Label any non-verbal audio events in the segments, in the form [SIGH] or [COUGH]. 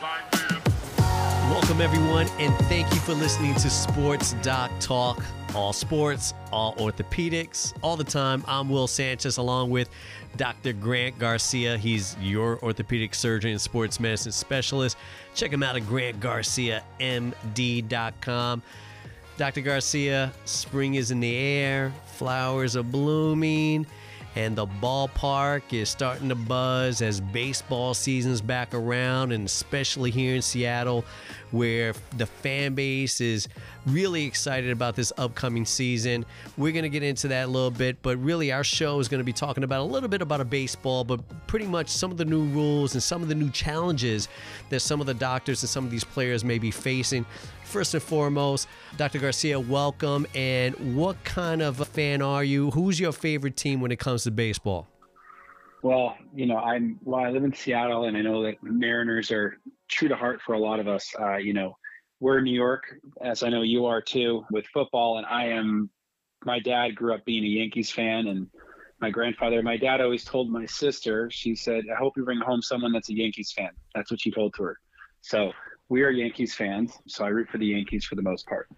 Welcome, everyone, and thank you for listening to Sports Doc Talk. All sports, all orthopedics, all the time. I'm Will Sanchez along with Dr. Grant Garcia. He's your orthopedic surgeon and sports medicine specialist. Check him out at grantgarciamd.com. Dr. Garcia, spring is in the air, flowers are blooming and the ballpark is starting to buzz as baseball season's back around, and especially here in Seattle, where the fan base is really excited about this upcoming season. We're going to get into that a little bit, but really, our show is going to be talking about a little bit about a baseball, but pretty much some of the new rules and some of the new challenges that some of the doctors and some of these players may be facing first and foremost, Dr. Garcia, welcome. And what kind of a fan are you? Who's your favorite team when it comes to baseball? Well, you know, I'm well. I live in Seattle, and I know that Mariners are true to heart for a lot of us. Uh, you know, we're in New York, as I know you are too, with football, and I am. My dad grew up being a Yankees fan, and my grandfather. My dad always told my sister. She said, "I hope you bring home someone that's a Yankees fan." That's what she told to her. So we are Yankees fans, so I root for the Yankees for the most part.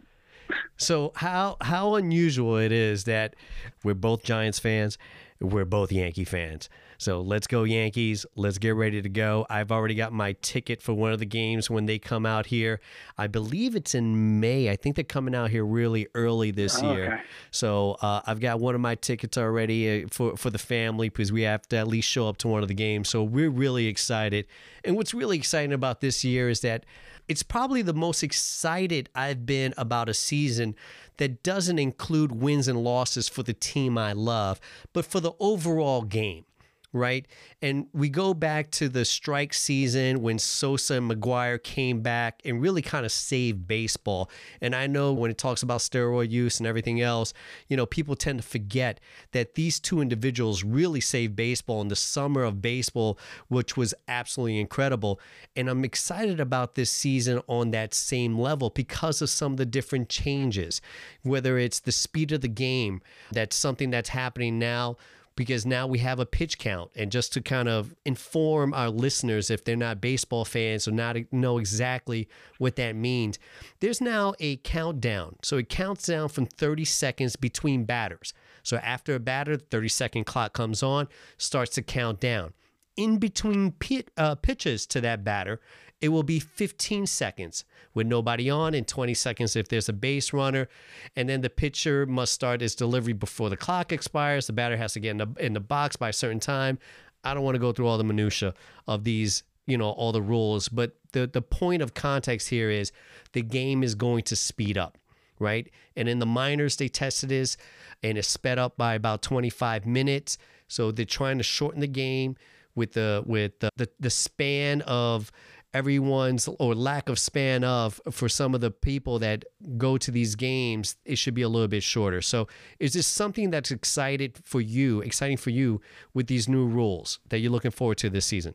So how how unusual it is that we're both Giants fans, we're both Yankee fans. So let's go Yankees. Let's get ready to go. I've already got my ticket for one of the games when they come out here. I believe it's in May. I think they're coming out here really early this Oh, year. okay. So uh, I've got one of my tickets already uh, for for the family because we have to at least show up to one of the games. So we're really excited. And what's really exciting about this year is that it's probably the most excited I've been about a season that doesn't include wins and losses for the team I love, but for the overall game right? And we go back to the strike season when Sosa and McGwire came back and really kind of saved baseball. And I know when it talks about steroid use and everything else, you know, people tend to forget that these two individuals really saved baseball in the summer of baseball, which was absolutely incredible. And I'm excited about this season on that same level because of some of the different changes, whether it's the speed of the game, that's something that's happening now because now we have a pitch count. And just to kind of inform our listeners, if they're not baseball fans or not know exactly what that means, there's now a countdown. So it counts down from 30 seconds between batters. So after a batter, the 30 second clock comes on, starts to count down. In between pit, uh, pitches to that batter, it will be 15 seconds with nobody on and 20 seconds if there's a base runner. And then the pitcher must start his delivery before the clock expires. The batter has to get in the, in the box by a certain time. I don't want to go through all the minutia of these, you know, all the rules, but the, the point of context here is the game is going to speed up right? And in the minors, they tested this and it's sped up by about 25 minutes. So they're trying to shorten the game with the with the, the, the span of everyone's or lack of span of for some of the people that go to these games it should be a little bit shorter so is this something that's excited for you exciting for you with these new rules that you're looking forward to this season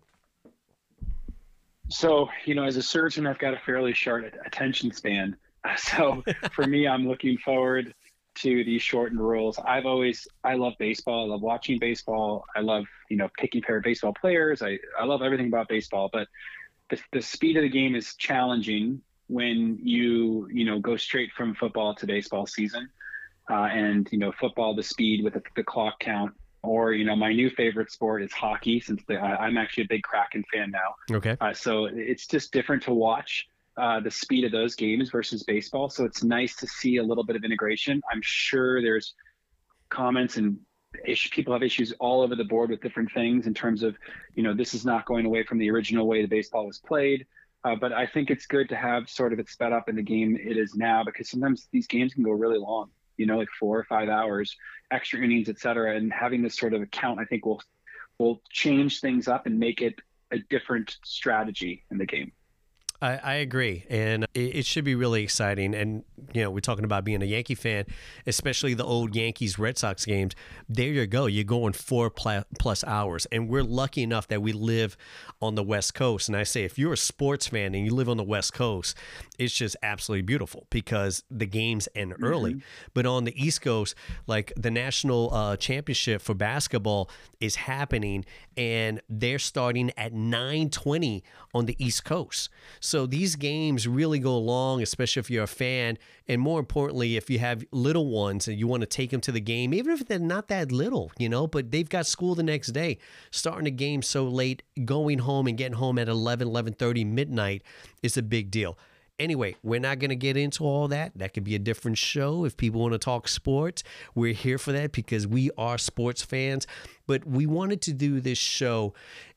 So, you know, as a surgeon, I've got a fairly short attention span. [LAUGHS] So, for me, I'm looking forward to these shortened rules. I've always, I love baseball. I love watching baseball. I love, you know, picking pair of baseball players. I, I love everything about baseball. But the, the speed of the game is challenging when you, you know, go straight from football to baseball season. Uh, and, you know, football, the speed with the, the clock count. Or, you know, my new favorite sport is hockey since the, I, I'm actually a big Kraken fan now. okay Uh, so it's just different to watch uh, the speed of those games versus baseball. So it's nice to see a little bit of integration. I'm sure there's comments and people have issues all over the board with different things in terms of, you know, this is not going away from the original way the baseball was played. Uh, but I think it's good to have sort of it sped up in the game it is now because sometimes these games can go really long, you know, like four or five hours, extra innings, et cetera. And having this sort of account, I think will will change things up and make it a different strategy in the game. I, I agree, and it, it, should be really exciting. And you know, we're talking about being a Yankee fan, especially the old Yankees Red Sox games. There you go, you're going four plus hours, and we're lucky enough that we live on the West Coast. And I say, if you're a sports fan and you live on the West Coast, it's just absolutely beautiful because the games end early. Mm-hmm. But on the East Coast, like the national uh, championship for basketball is happening, and they're starting at 9:20 on the East Coast. So these games really go long, especially if you're a fan, and more importantly, if you have little ones and you want to take them to the game, even if they're not that little, you know, but they've got school the next day, starting a game so late, going home and getting home at 11, 11:30 midnight is a big deal. Anyway, we're not going to get into all that. That could be a different show if people want to talk sports. We're here for that because we are sports fans. But we wanted to do this show,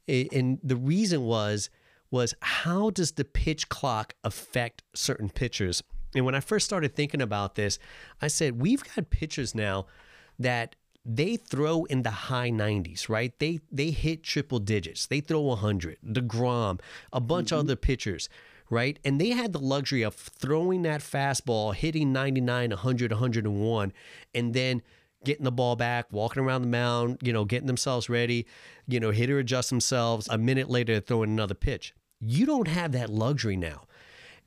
and the reason was was how does the pitch clock affect certain pitchers? And when I first started thinking about this, I said we've got pitchers now that they throw in the high 90s, right? They they hit triple digits. They throw 100. DeGrom, a bunch mm-hmm. of other pitchers, right? And they had the luxury of throwing that fastball, hitting 99, 100, 101, and then getting the ball back, walking around the mound, you know, getting themselves ready, you know, hitter adjust themselves. A minute later, throwing another pitch. You don't have that luxury now.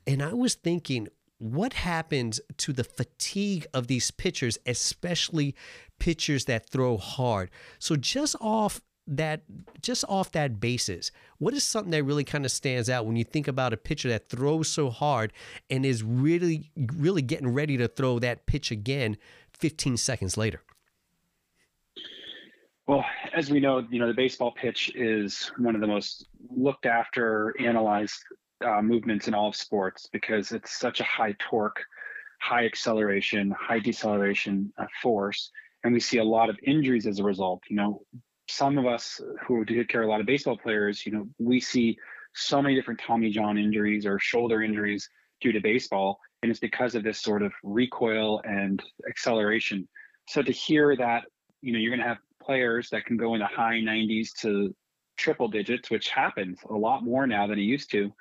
And I was thinking, what happens to the fatigue of these pitchers, especially pitchers that throw hard? So just off that just off that basis, what is something that really kind of stands out when you think about a pitcher that throws so hard and is really really getting ready to throw that pitch again 15 seconds later? Well, as we know, you know the baseball pitch is one of the most looked after, analyzed uh, movements in all of sports because it's such a high torque, high acceleration, high deceleration uh, force, and we see a lot of injuries as a result. You know, some of us who take care a lot of baseball players, you know, we see so many different Tommy John injuries or shoulder injuries due to baseball, and it's because of this sort of recoil and acceleration. So to hear that, you know, you're going to have players that can go in the high 90s to triple digits, which happens a lot more now than it used to.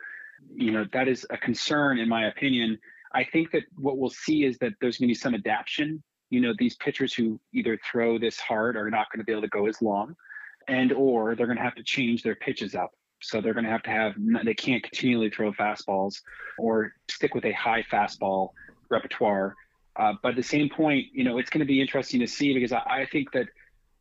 You know, that is a concern, in my opinion. I think that what we'll see is that there's going to be some adaptation. You know, these pitchers who either throw this hard are not going to be able to go as long, and or they're going to have to change their pitches up. So they're going to have to have they can't continually throw fastballs or stick with a high fastball repertoire. Uh, but at the same point, you know, it's going to be interesting to see because I, I think that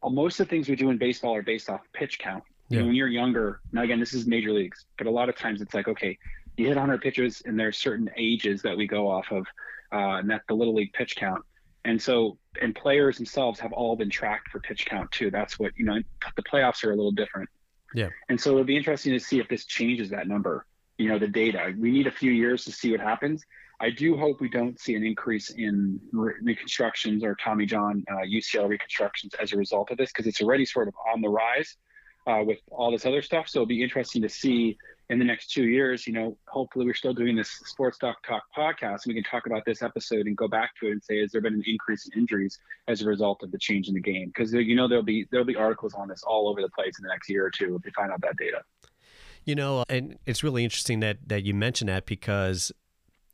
most of the things we do in baseball are based off pitch count. Yeah. You know, when you're younger, now again, this is major leagues, but a lot of times it's like, okay, you hit 100 pitches, and there's certain ages that we go off of, uh, and that's the little league pitch count. And so, and players themselves have all been tracked for pitch count too. That's what you know. The playoffs are a little different. Yeah. And so it'll be interesting to see if this changes that number. You know, the data. We need a few years to see what happens. I do hope we don't see an increase in re- reconstructions or Tommy John uh, UCL reconstructions as a result of this because it's already sort of on the rise uh, with all this other stuff. So it'll be interesting to see in the next two years. You know, hopefully we're still doing this Sports Doc Talk podcast, and we can talk about this episode and go back to it and say, has there been an increase in injuries as a result of the change in the game? Because you know there'll be there'll be articles on this all over the place in the next year or two if we find out that data. You know, and it's really interesting that that you mention that because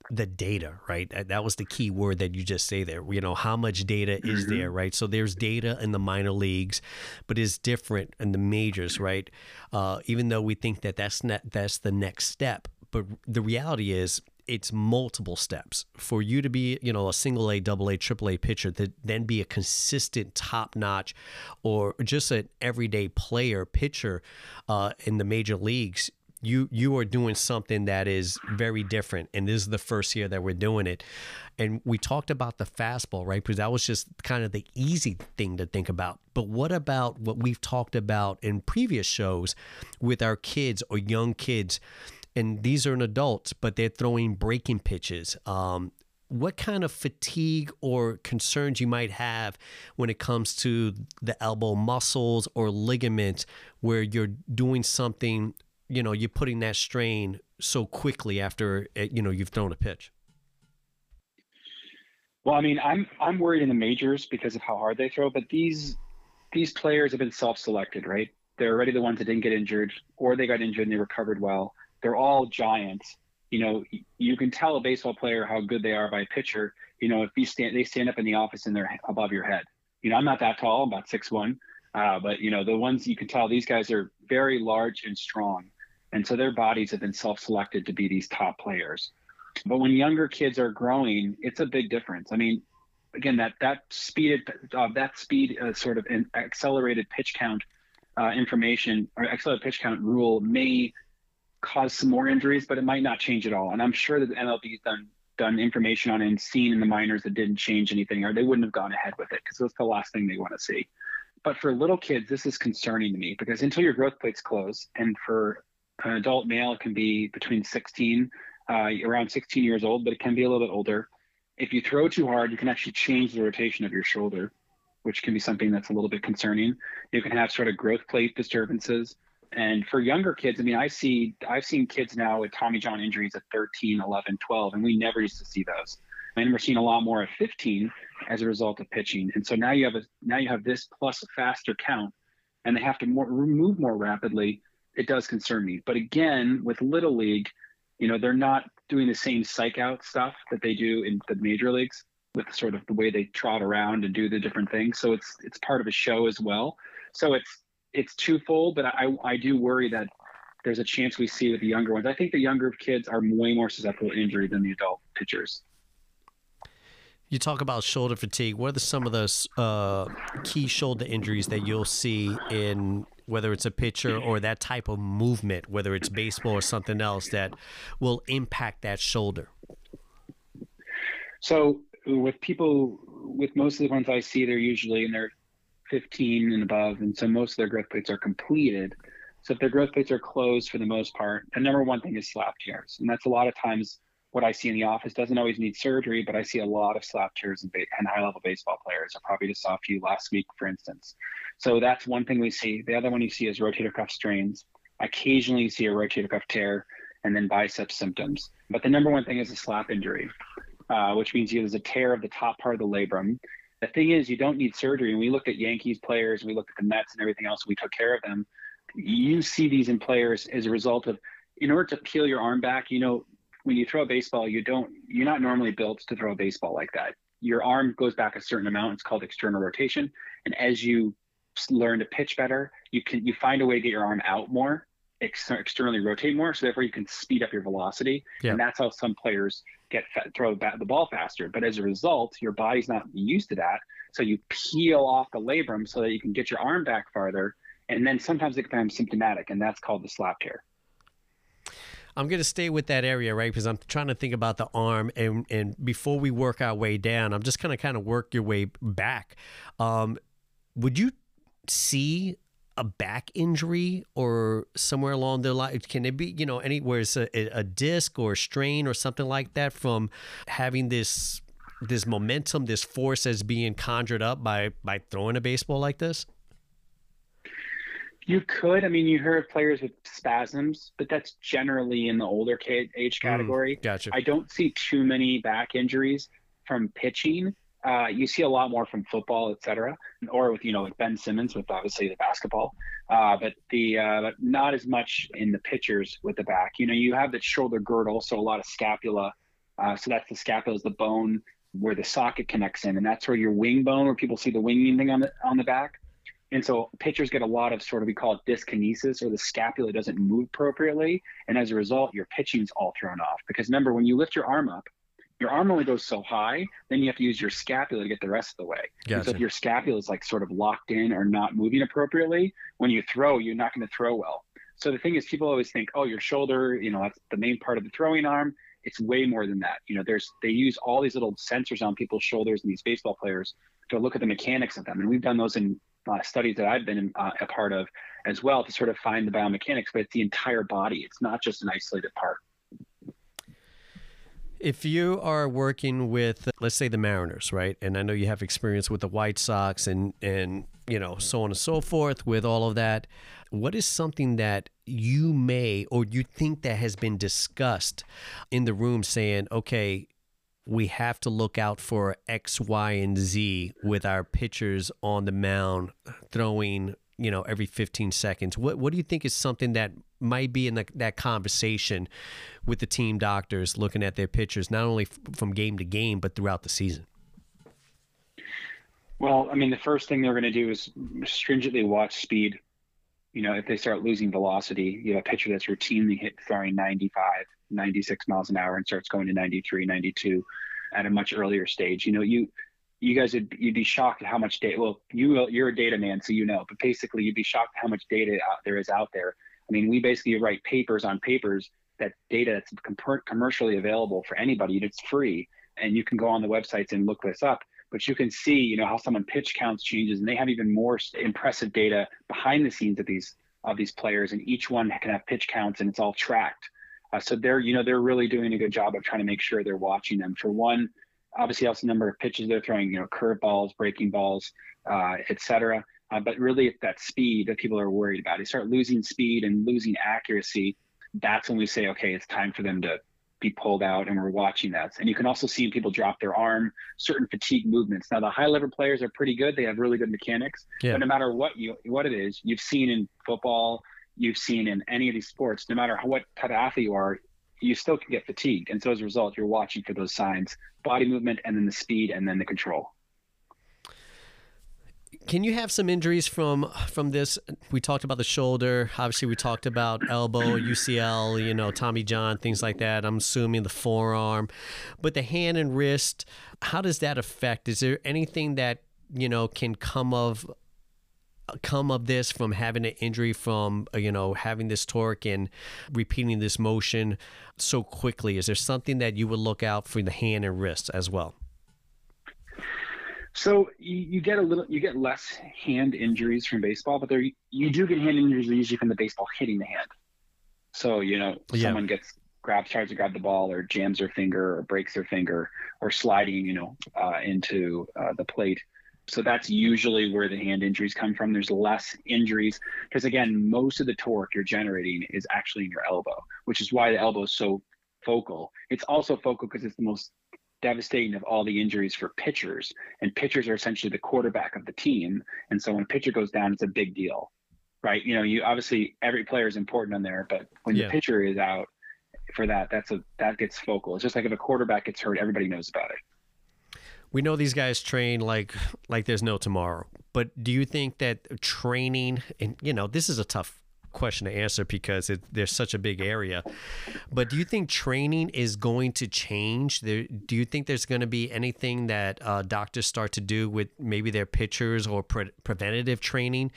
the data, right? That was the key word that you just say there. You know, how much data is mm-hmm. there, right? So there's data in the minor leagues, but it's different in the majors, right? Uh, even though we think that that's not, that's the next step, but the reality is it's multiple steps for you to be, you know, a single A, double A, triple A pitcher, to then be a consistent top notch or just an everyday player pitcher uh, in the major leagues you you are doing something that is very different and this is the first year that we're doing it. And we talked about the fastball right? Because that was just kind of the easy thing to think about. But what about what we've talked about in previous shows with our kids or young kids? And these are an adults but they're throwing breaking pitches. Um, what kind of fatigue or concerns you might have when it comes to the elbow muscles or ligaments where you're doing something you know you're putting that strain so quickly after eh, you know you've thrown a pitch? Well, I mean, I'm I'm worried in the majors because of how hard they throw, but these these players have been self-selected, right? They're already the ones that didn't get injured, or they got injured and they recovered well. They're all giants, you know, you can tell a baseball player how good they are by a pitcher. You know, if you stand, they stand up in the office and they're above your head. You know, I'm not that tall, I'm about six one, uh, but you know, the ones you can tell these guys are very large and strong, and so their bodies have been self-selected to be these top players. But when younger kids are growing, it's a big difference. I mean, again, that that speed uh, that speed uh, sort of accelerated pitch count uh, information or accelerated pitch count rule may cause some more injuries, but it might not change at all. And I'm sure that the MLB's done done information on and seen in the minors that didn't change anything, or they wouldn't have gone ahead with it because that's the last thing they want to see. But for little kids, this is concerning to me because until your growth plates close, and for an adult male, can be between 16, uh, around 16 years old, but it can be a little bit older. If you throw too hard, you can actually change the rotation of your shoulder, which can be something that's a little bit concerning. You can have sort of growth plate disturbances and for younger kids, I mean, I see, I've seen kids now with Tommy John injuries at 13, 11, 12, and we never used to see those. And we're seeing a lot more at 15 as a result of pitching. And so now you have a, now you have this plus a faster count, and they have to more, move more rapidly. It does concern me. But again, with little league, you know, they're not doing the same psych out stuff that they do in the major leagues with sort of the way they trot around and do the different things. So it's it's part of a show as well. So it's it's twofold, but I, I do worry that there's a chance we see with the younger ones. I think the younger kids are way more susceptible to injury than the adult pitchers. You talk about shoulder fatigue. What are the, some of those uh, key shoulder injuries that you'll see in whether it's a pitcher or that type of movement, whether it's baseball or something else, that will impact that shoulder? So, with people, with most of the ones I see, they're usually in their 15 and above, and so most of their growth plates are completed. So if their growth plates are closed for the most part, the number one thing is slap tears, and that's a lot of times what I see in the office. Doesn't always need surgery, but I see a lot of slap tears in, and high-level baseball players. I probably just saw a few last week, for instance. So that's one thing we see. The other one you see is rotator cuff strains. Occasionally, you see a rotator cuff tear, and then bicep symptoms. But the number one thing is a slap injury, uh, which means there's a tear of the top part of the labrum the thing is, you don't need surgery. And we looked at Yankees players, we looked at the Mets and everything else. We took care of them. You see these in players as a result of, in order to peel your arm back, you know, when you throw a baseball, you don't, you're not normally built to throw a baseball like that. Your arm goes back a certain amount. It's called external rotation. And as you learn to pitch better, you can, you find a way to get your arm out more, ex- externally rotate more. So therefore you can speed up your velocity. Yeah. And that's how some players get throw the ball faster. But as a result, your body's not used to that, so you peel off the labrum so that you can get your arm back farther, and then sometimes it becomes symptomatic, and that's called the slap tear. I'm going to stay with that area, right? Because I'm trying to think about the arm, and and before we work our way down, I'm just kind of kind of work your way back. Um, would you see a back injury or somewhere along the line? Can it be, you know, anywhere it's a, a disc or a strain or something like that from having this this momentum, this force that's being conjured up by by throwing a baseball like this? You could. I mean, you hear of players with spasms, but that's generally in the older age hmm, category. Mm, gotcha. I don't see too many back injuries from pitching. Uh, you see a lot more from football, et cetera, or with you know like Ben Simmons with obviously the basketball, uh, but the uh, not as much in the pitchers with the back. You know, you have the shoulder girdle, so a lot of scapula. Uh, so that's the scapula is the bone where the socket connects in, and that's where your wing bone, where people see the winging thing on the on the back. And so pitchers get a lot of sort of we call it dyskinesis, or the scapula doesn't move appropriately, and as a result, your pitching's all thrown off. Because remember, when you lift your arm up, your arm only goes so high, then you have to use your scapula to get the rest of the way. Gotcha. So if your scapula is like sort of locked in or not moving appropriately, when you throw, you're not going to throw well. So the thing is, people always think, oh, your shoulder, you know, that's the main part of the throwing arm. It's way more than that. You know, there's they use all these little sensors on people's shoulders and these baseball players to look at the mechanics of them, and we've done those in uh, studies that I've been uh, a part of as well to sort of find the biomechanics. But it's the entire body. It's not just an isolated part. If you are working with, let's say, the Mariners, right, and I know you have experience with the White Sox and and you know so on and so forth with all of that, what is something that you may or you think that has been discussed in the room, saying, okay, we have to look out for X, Y, and Z with our pitchers on the mound throwing you know every 15 seconds. What what do you think is something that might be in the, that conversation with the team doctors looking at their pitchers, not only f- from game to game but throughout the season? Well, I mean, the first thing they're going to do is stringently watch speed. You know, if they start losing velocity, you have a pitcher that's routinely hit throwing 95, 96 miles an hour and starts going to 93, 92 at a much earlier stage. You know, you you guys would you'd be shocked at how much data. Well, you you're a data man, so you know. But basically, you'd be shocked how much data out there is out there. I mean, we basically write papers on papers that data that's commercially available for anybody. It's free, and you can go on the websites and look this up. But you can see, you know, how someone pitch counts changes, and they have even more impressive data behind the scenes of these of these players, and each one can have pitch counts, and it's all tracked. Uh, so they're, you know, they're really doing a good job of trying to make sure they're watching them. For one, obviously also the number of pitches they're throwing, you know, curveballs, breaking balls, uh, et cetera. Uh, but really, it's that speed that people are worried about. They start losing speed and losing accuracy. That's when we say, okay, it's time for them to be pulled out, and we're watching that. And you can also see people drop their arm, certain fatigue movements. Now, the high level players are pretty good; they have really good mechanics. Yeah. But no matter what you what it is, you've seen in football, you've seen in any of these sports, no matter what type of athlete you are, you still can get fatigued. And so as a result, you're watching for those signs body movement, and then the speed, and then the control. Can you have some injuries from from this? We talked about the shoulder. Obviously, we talked about elbow, UCL, you know, Tommy John, things like that. I'm assuming the forearm, but the hand and wrist. How does that affect? Is there anything that you know can come of come of this from having an injury from uh, you know having this torque and repeating this motion so quickly? Is there something that you would look out for the hand and wrist as well? So you, you get a little you get less hand injuries from baseball but there you do get hand injuries usually from the baseball hitting the hand. So you know yeah. someone gets grabs tries to grab the ball or jams their finger or breaks their finger or sliding you know uh, into uh, the plate so that's usually where the hand injuries come from. There's less injuries because again, most of the torque you're generating is actually in your elbow, which is why the elbow is so focal. It's also focal because it's the most devastating of all the injuries for pitchers. And pitchers are essentially the quarterback of the team. And so when a pitcher goes down, it's a big deal. Right. You know, you obviously every player is important on there, but when yeah. the pitcher is out for that, that's a that gets focal. It's just like if a quarterback gets hurt, everybody knows about it we know these guys train like like there's no tomorrow. But do you think that training and you know this is a tough question to answer because it, there's such a big area. But do you think training is going to change? There, do you think there's going to be anything that uh, doctors start to do with maybe their pitchers or pre- preventative training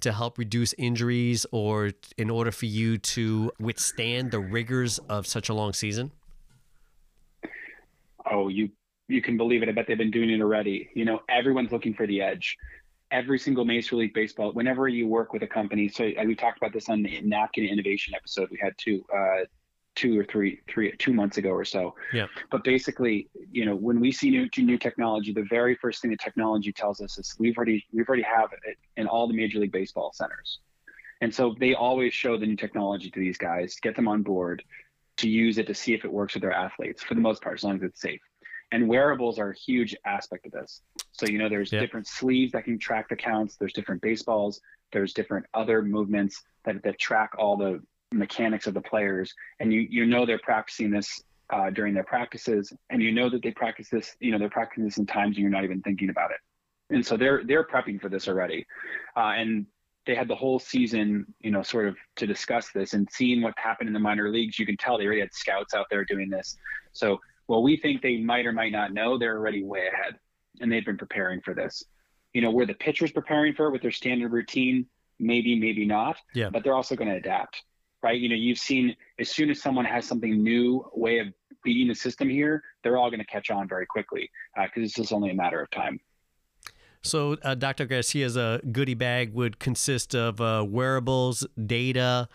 to help reduce injuries or in order for you to withstand the rigors of such a long season? Oh, you you can believe it. I bet they've been doing it already. You know, everyone's looking for the edge. Every single Major League Baseball, whenever you work with a company, so we talked about this on the napkin innovation episode we had two, uh, two or three, three, two months ago or so. Yeah. But basically, you know, when we see new new technology, the very first thing the technology tells us is we've already we've already have it in all the Major League Baseball centers, and so they always show the new technology to these guys, get them on board, to use it to see if it works with their athletes for the most part, as long as it's safe. And wearables are a huge aspect of this. So, you know, there's different sleeves that can track the counts, there's different baseballs, there's different other movements that, that track all the mechanics of the players. And you, you know they're practicing this uh, during their practices, and you know that they practice this, you know, they're practicing this in times and you're not even thinking about it. And so they're they're prepping for this already. Uh, and they had the whole season, you know, sort of to discuss this and seeing what happened in the minor leagues. You can tell they already had scouts out there doing this. So well, we think they might or might not know, they're already way ahead and they've been preparing for this. You know, where the pitcher's preparing for it with their standard routine, maybe, maybe not. Yeah. But they're also going to adapt, right? You know, you've seen as soon as someone has something new way of beating the system here, they're all going to catch on very quickly because uh, it's just only a matter of time. So, uh, Dr. Garcia's a goodie bag would consist of uh, wearables, data,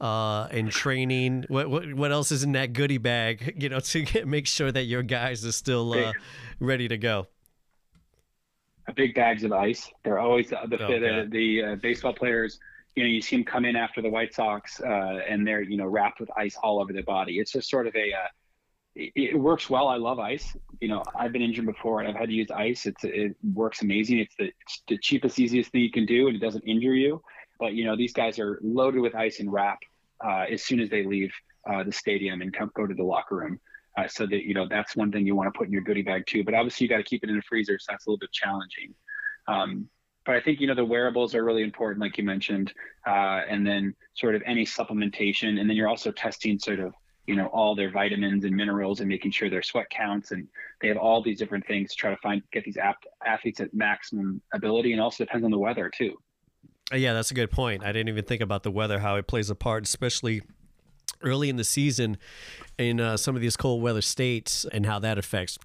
uh, and training. What, what what else is in that goodie bag? [LAUGHS] You know, to get, make sure that your guys are still uh, ready to go. Big bags of ice. They're always the the, the, the uh, baseball players. You know, you see them come in after the White Sox, uh, and they're you know wrapped with ice all over their body. It's just sort of a it, it, works well. I love ice. You know, I've been injured before and I've had to use ice. It's it works amazing. It's the, it's the cheapest, easiest thing you can do, and it doesn't injure you. But you know, these guys are loaded with ice and wrap uh, as soon as they leave uh, the stadium and come go to the locker room. Uh, so that you know that's one thing you want to put in your goodie bag too. But obviously you got to keep it in the freezer, so that's a little bit challenging. Um, but I think you know the wearables are really important, like you mentioned, uh, and then sort of any supplementation, and then you're also testing sort of you know all their vitamins and minerals and making sure their sweat counts, and they have all these different things to try to find get these ap- athletes at maximum ability, and also depends on the weather too. Uh, yeah, that's a good point. I didn't even think about the weather, how it plays a part, especially early in the season in uh, some of these cold weather states, and how that affects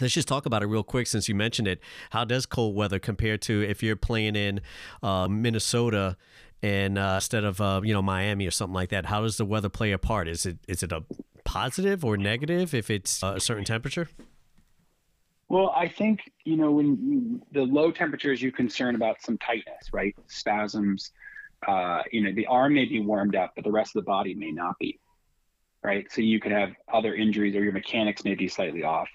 Let's just talk about it real quick since you mentioned it. How does cold weather compare to if you're playing in uh, Minnesota and uh, instead of uh, you know Miami or something like that? How does the weather play a part? Is it is it a positive or negative if it's a certain temperature? Well, I think you know when the low temperatures, you concern about some tightness, right? Spasms. Uh, you know, the arm may be warmed up, but the rest of the body may not be, right? So you could have other injuries, or your mechanics may be slightly off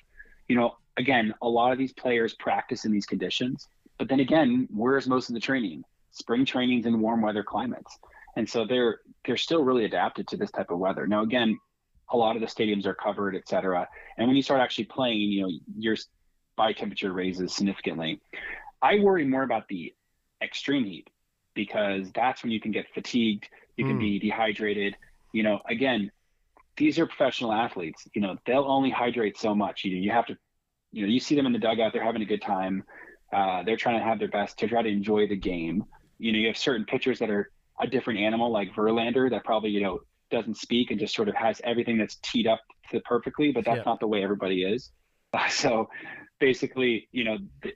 you know, again, a lot of these players practice in these conditions, but then again, where's most of the training? Spring trainings in warm weather climates. And so they're they're still really adapted to this type of weather. Now again, a lot of the stadiums are covered, et cetera. And when you start actually playing, you know, your body temperature raises significantly. I worry more about the extreme heat because that's when you can get fatigued, you can mm. be dehydrated. You know, again, these are professional athletes. You know, they'll only hydrate so much. You know, you have to, you know, you see them in the dugout. They're having a good time. Uh, they're trying to have their best to try to enjoy the game. You know, you have certain pitchers that are a different animal, like Verlander, that probably you know doesn't speak and just sort of has everything that's teed up to perfectly. But that's yeah. not the way everybody is. [LAUGHS] Uh, so basically, you know, th-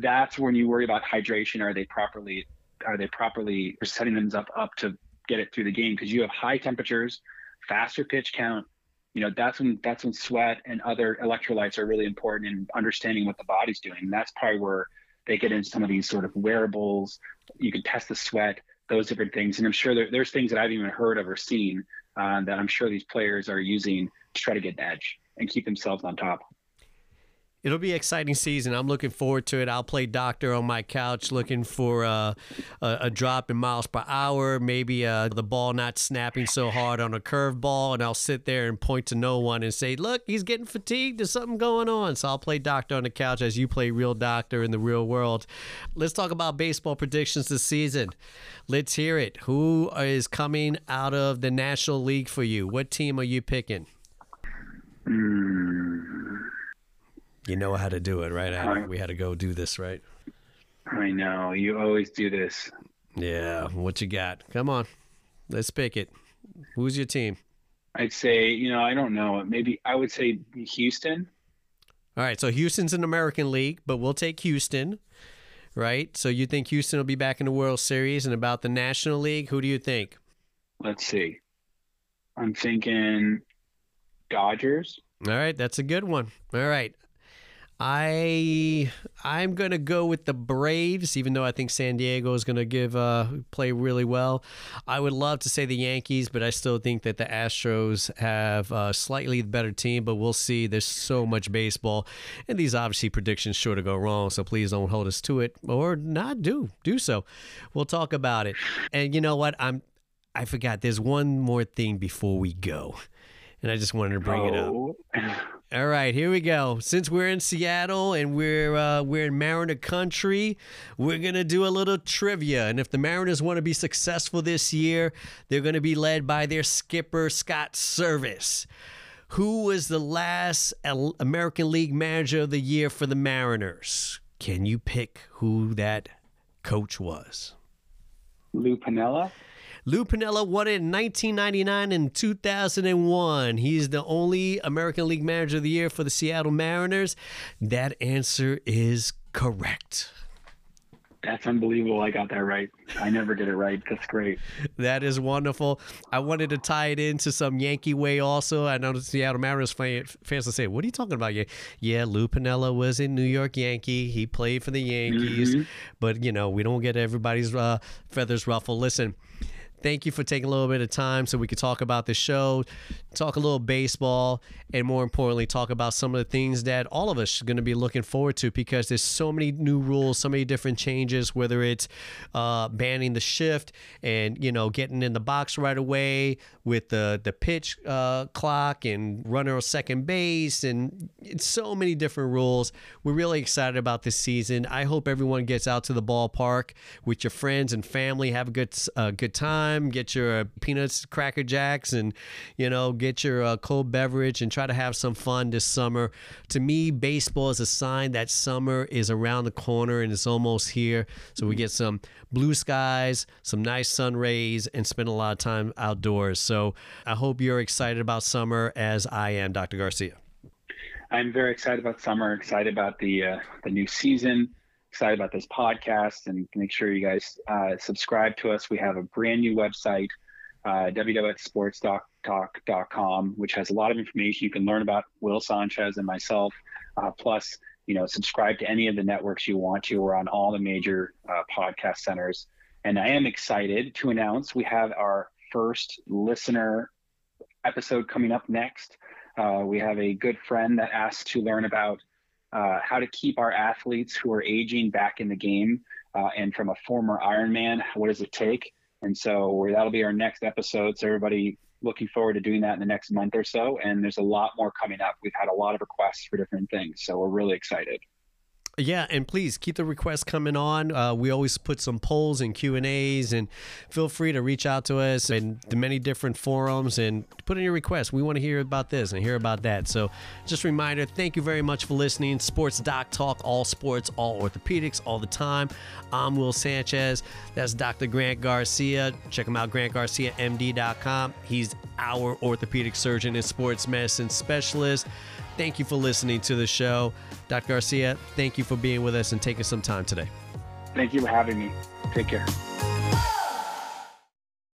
that's when you worry about hydration. Are they properly are they properly setting them up up to get it through the game? Because you have high temperatures faster pitch count, you know, that's when that's when sweat and other electrolytes are really important in understanding what the body's doing. And that's probably where they get into some of these sort of wearables. You can test the sweat, those different things. And I'm sure there, there's things that I've even heard of or seen uh, that I'm sure these players are using to try to get an edge and keep themselves on top it'll be exciting season. I'm looking forward to it. I'll play doctor on my couch, looking for uh, a, a, drop in miles per hour, maybe uh, the ball not snapping so hard on a curveball, and I'll sit there and point to no one and say, "Look, he's getting fatigued. There's something going on." So I'll play doctor on the couch as you play real doctor in the real world. Let's talk about baseball predictions this season. Let's hear it. Who is coming out of the National League for you? What team are you picking? Mm. You know how to do it, right? I, we had to go do this, right? I know. You always do this. Yeah. What you got? Come on. Let's pick it. Who's your team? I'd say, you know, I don't know. Maybe I would say Houston. All right. So Houston's an American League, but we'll take Houston, right? So you think Houston will be back in the World Series and about the National League? Who do you think? Let's see. I'm thinking Dodgers. All right. That's a good one. All right. I I'm gonna go with the Braves, even though I think San Diego is gonna give uh, play really well. I would love to say the Yankees, but I still think that the Astros have a slightly better team. But we'll see. There's so much baseball, and these obviously predictions sure to go wrong. So please don't hold us to it, or not do do so. We'll talk about it. And you know what? I'm I forgot. There's one more thing before we go and I just wanted to bring oh. it up. [LAUGHS] All right, here we go. Since we're in Seattle and we're uh, we're in Mariner country, we're gonna do a little trivia. And if the Mariners want to be successful this year, they're gonna be led by their skipper Scott Servais. Who was the last American League Manager of the Year for the Mariners? Can you pick who that coach was? Lou Piniella. Lou Piniella won it in 1999 and 2001. He's the only American League Manager of the Year for the Seattle Mariners. That answer is correct. That's unbelievable. I got that right. I never get it right. That's great. that is wonderful. I wanted to tie it into some Yankee way also. I know the Seattle Mariners fans will say, What are you talking about? Yeah, yeah Lou Piniella was in New York Yankee. He played for the Yankees. Mm-hmm. But, you know, we don't get everybody's uh, feathers ruffled. Listen, thank you for taking a little bit of time so we could talk about the show, talk a little baseball, and more importantly, talk about some of the things that all of us are going to be looking forward to because there's so many new rules, so many different changes, whether it's uh, banning the shift and, you know, getting in the box right away with the, the pitch uh, clock and runner on second base and so many different rules. We're really excited about this season. I hope everyone gets out to the ballpark with your friends and family, have a good uh, good time, get your uh, peanuts, cracker jacks, and you know get your uh, cold beverage and try to have some fun this summer. To me, baseball is a sign that summer is around the corner and it's almost here. So we get some blue skies, some nice sun rays, and spend a lot of time outdoors. So I hope you're excited about summer as I am, Dr. Garcia. I'm very excited about summer. Excited about the uh, the new season. Excited about this podcast, and make sure you guys uh, subscribe to us. We have a brand new website, uh, www.sportstalk.com, which has a lot of information you can learn about Will Sanchez and myself. Uh, plus, you know, subscribe to any of the networks you want to. We're on all the major uh, podcast centers, and I am excited to announce we have our first listener episode coming up next. Uh, we have a good friend that asked to learn about uh, how to keep our athletes who are aging back in the game. Uh, and from a former Ironman, what does it take? And so that'll be our next episode. So everybody looking forward to doing that in the next month or so. And there's a lot more coming up. We've had a lot of requests for different things. So we're really excited. Yeah, and please keep the requests coming on. Uh, we always put some polls and Q and A's, and feel free to reach out to us in the many different forums and put in your requests. We want to hear about this and hear about that. So, just a reminder: thank you very much for listening. Sports Doc Talk, all sports, all orthopedics, all the time. I'm Will Sanchez. That's Dr. Grant Garcia. Check him out, GrantGarciaMD.com. He's our orthopedic surgeon and sports medicine specialist. Thank you for listening to the show. Dr. Garcia, thank you for being with us and taking some time today. Thank you for having me. Take care.